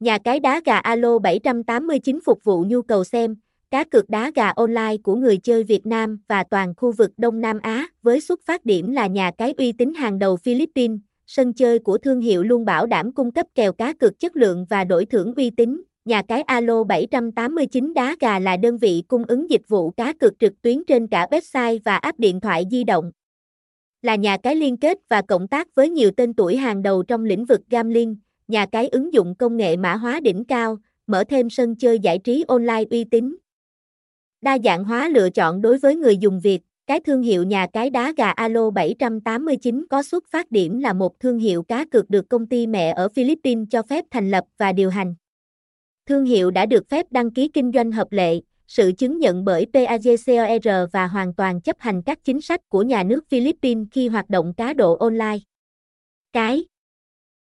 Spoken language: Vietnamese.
Nhà cái đá gà Alo 789 phục vụ nhu cầu xem, cá cược đá gà online của người chơi Việt Nam và toàn khu vực Đông Nam Á với xuất phát điểm là nhà cái uy tín hàng đầu Philippines, sân chơi của thương hiệu luôn bảo đảm cung cấp kèo cá cược chất lượng và đổi thưởng uy tín. Nhà cái Alo 789 đá gà là đơn vị cung ứng dịch vụ cá cược trực tuyến trên cả website và app điện thoại di động. Là nhà cái liên kết và cộng tác với nhiều tên tuổi hàng đầu trong lĩnh vực gambling, nhà cái ứng dụng công nghệ mã hóa đỉnh cao, mở thêm sân chơi giải trí online uy tín. Đa dạng hóa lựa chọn đối với người dùng Việt, cái thương hiệu nhà cái đá gà Alo 789 có xuất phát điểm là một thương hiệu cá cược được công ty mẹ ở Philippines cho phép thành lập và điều hành. Thương hiệu đã được phép đăng ký kinh doanh hợp lệ, sự chứng nhận bởi PAJCOR và hoàn toàn chấp hành các chính sách của nhà nước Philippines khi hoạt động cá độ online. Cái